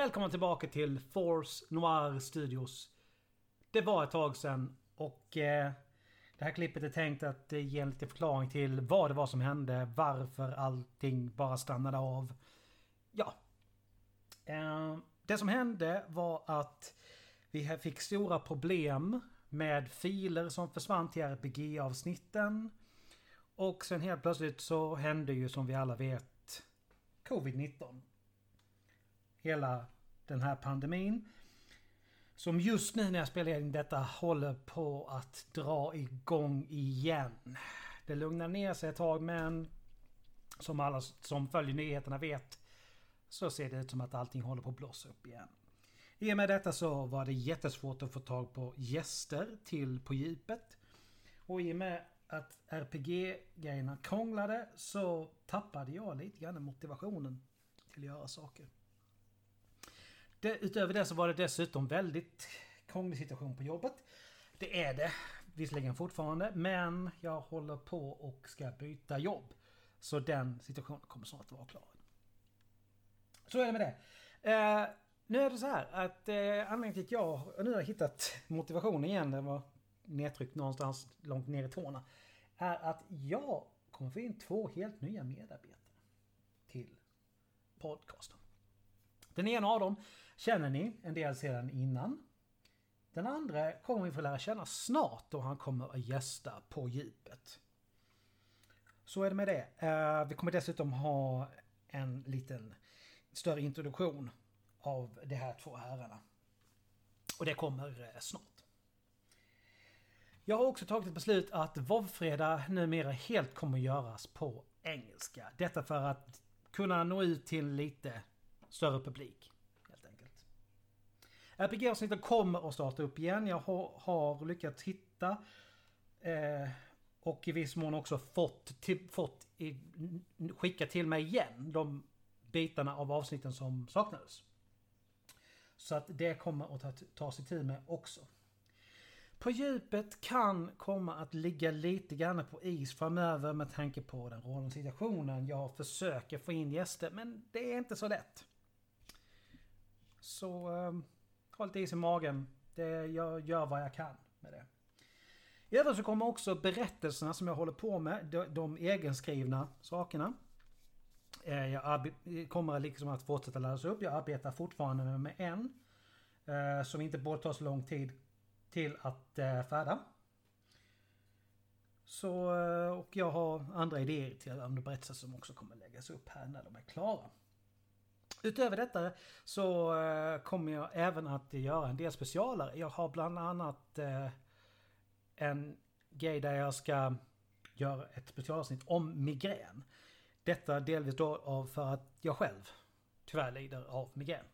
Välkomna tillbaka till Force Noir Studios. Det var ett tag sedan och eh, det här klippet är tänkt att eh, ge en liten förklaring till vad det var som hände, varför allting bara stannade av. Ja. Eh, det som hände var att vi fick stora problem med filer som försvann till RPG-avsnitten. Och sen helt plötsligt så hände ju som vi alla vet Covid-19 hela den här pandemin. Som just nu när jag spelar in detta håller på att dra igång igen. Det lugnar ner sig ett tag men som alla som följer nyheterna vet så ser det ut som att allting håller på att blossa upp igen. I och med detta så var det jättesvårt att få tag på gäster till På djupet. Och i och med att RPG-grejerna krånglade så tappade jag lite grann motivationen till att göra saker. Det, utöver det så var det dessutom väldigt krånglig situation på jobbet. Det är det visserligen fortfarande, men jag håller på och ska byta jobb. Så den situationen kommer snart vara klar. Så är det med det. Eh, nu är det så här att eh, anledningen till att jag nu har hittat motivationen igen, den var nedtryckt någonstans långt ner i tårna. Är att jag kommer få in två helt nya medarbetare till podcasten. Den ena av dem känner ni en del sedan innan. Den andra kommer vi få lära känna snart då han kommer att gästa på djupet. Så är det med det. Eh, vi kommer dessutom ha en liten större introduktion av de här två herrarna. Och det kommer eh, snart. Jag har också tagit ett beslut att Vovfredag numera helt kommer att göras på engelska. Detta för att kunna nå ut till lite större publik. Helt enkelt. RPG-avsnitten kommer att starta upp igen. Jag har, har lyckats hitta eh, och i viss mån också fått, till, fått i, skicka till mig igen de bitarna av avsnitten som saknades. Så att det kommer att ta, ta sig tid med också. På djupet kan komma att ligga lite grann på is framöver med tanke på den rådande situationen. Jag försöker få in gäster men det är inte så lätt. Så eh, ha lite is i magen. Det, jag gör vad jag kan med det. I övrigt så kommer också berättelserna som jag håller på med, de, de egenskrivna sakerna. Eh, jag kommer liksom att fortsätta laddas upp. Jag arbetar fortfarande med en. Eh, som inte borde ta så lång tid till att eh, färda. Så, eh, och jag har andra idéer till andra berättelser som också kommer läggas upp här när de är klara. Utöver detta så eh, kommer jag även att göra en del specialare. Jag har bland annat eh, en grej där jag ska göra ett specialavsnitt om migrän. Detta delvis då av för att jag själv tyvärr lider av migrän.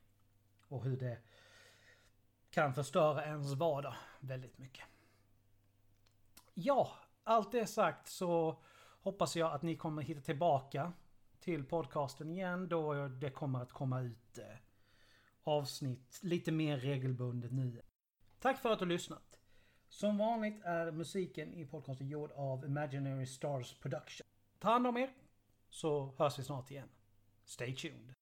Och hur det kan förstöra ens vardag väldigt mycket. Ja, allt det sagt så hoppas jag att ni kommer hitta tillbaka till podcasten igen då det kommer att komma ut eh, avsnitt lite mer regelbundet nu. Tack för att du har lyssnat. Som vanligt är musiken i podcasten gjord av Imaginary Stars Production. Ta hand om er! så hörs vi snart igen. Stay tuned!